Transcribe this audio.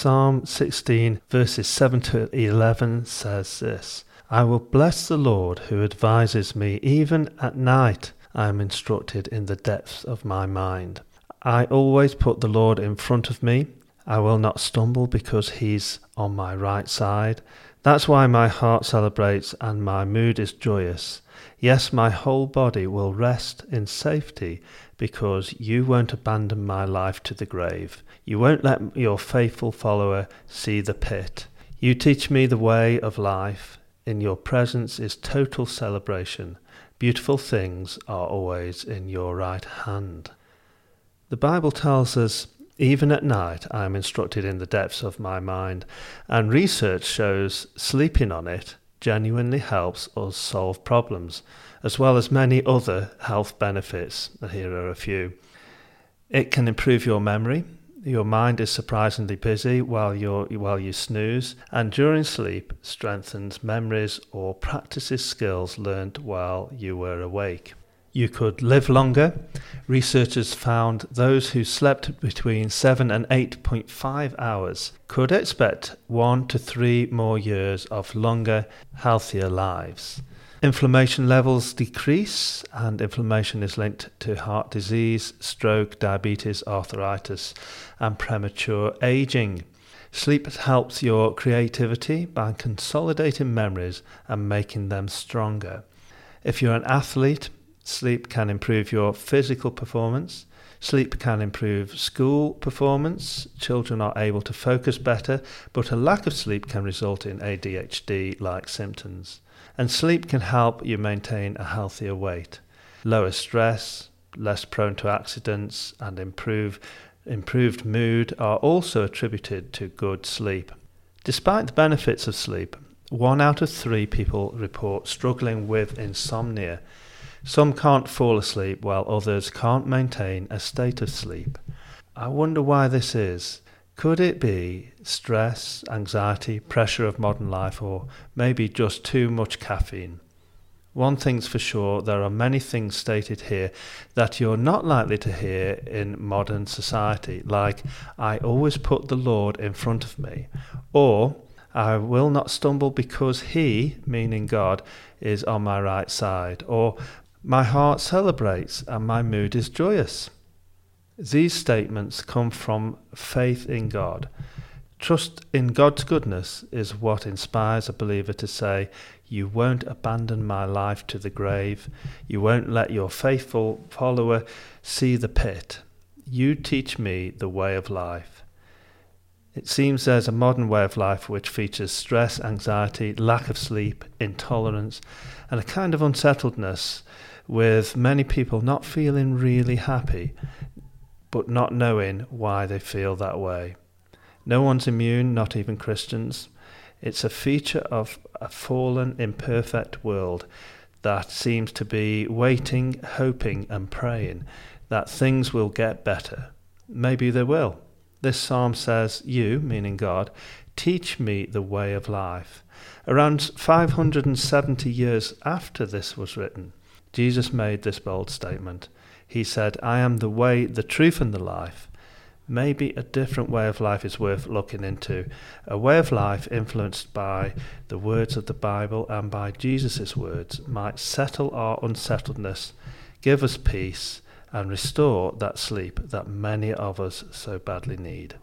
Psalm 16, verses 7 to 11 says this I will bless the Lord who advises me, even at night. I am instructed in the depths of my mind. I always put the Lord in front of me. I will not stumble because he's on my right side. That's why my heart celebrates and my mood is joyous. Yes, my whole body will rest in safety because you won't abandon my life to the grave. You won't let your faithful follower see the pit. You teach me the way of life. In your presence is total celebration. Beautiful things are always in your right hand. The Bible tells us, even at night, I am instructed in the depths of my mind, and research shows sleeping on it genuinely helps us solve problems, as well as many other health benefits. Here are a few. It can improve your memory, your mind is surprisingly busy while you while you snooze, and during sleep strengthens memories or practices skills learned while you were awake. You could live longer. Researchers found those who slept between 7 and 8.5 hours could expect 1 to 3 more years of longer, healthier lives. Inflammation levels decrease, and inflammation is linked to heart disease, stroke, diabetes, arthritis, and premature aging. Sleep helps your creativity by consolidating memories and making them stronger. If you're an athlete, sleep can improve your physical performance. Sleep can improve school performance. Children are able to focus better, but a lack of sleep can result in ADHD like symptoms. And sleep can help you maintain a healthier weight, lower stress, less prone to accidents, and improve improved mood are also attributed to good sleep. Despite the benefits of sleep, one out of three people report struggling with insomnia. Some can't fall asleep while others can't maintain a state of sleep. I wonder why this is. Could it be stress, anxiety, pressure of modern life, or maybe just too much caffeine? One thing's for sure, there are many things stated here that you're not likely to hear in modern society, like, I always put the Lord in front of me, or I will not stumble because He, meaning God, is on my right side, or my heart celebrates and my mood is joyous. These statements come from faith in God. Trust in God's goodness is what inspires a believer to say, You won't abandon my life to the grave. You won't let your faithful follower see the pit. You teach me the way of life. It seems there's a modern way of life which features stress, anxiety, lack of sleep, intolerance, and a kind of unsettledness, with many people not feeling really happy, but not knowing why they feel that way. No one's immune, not even Christians. It's a feature of a fallen, imperfect world that seems to be waiting, hoping, and praying that things will get better. Maybe they will. This psalm says, You, meaning God, teach me the way of life. Around 570 years after this was written, Jesus made this bold statement he said, I am the way, the truth, and the life. Maybe a different way of life is worth looking into. A way of life influenced by the words of the Bible and by Jesus' words might settle our unsettledness, give us peace, and restore that sleep that many of us so badly need.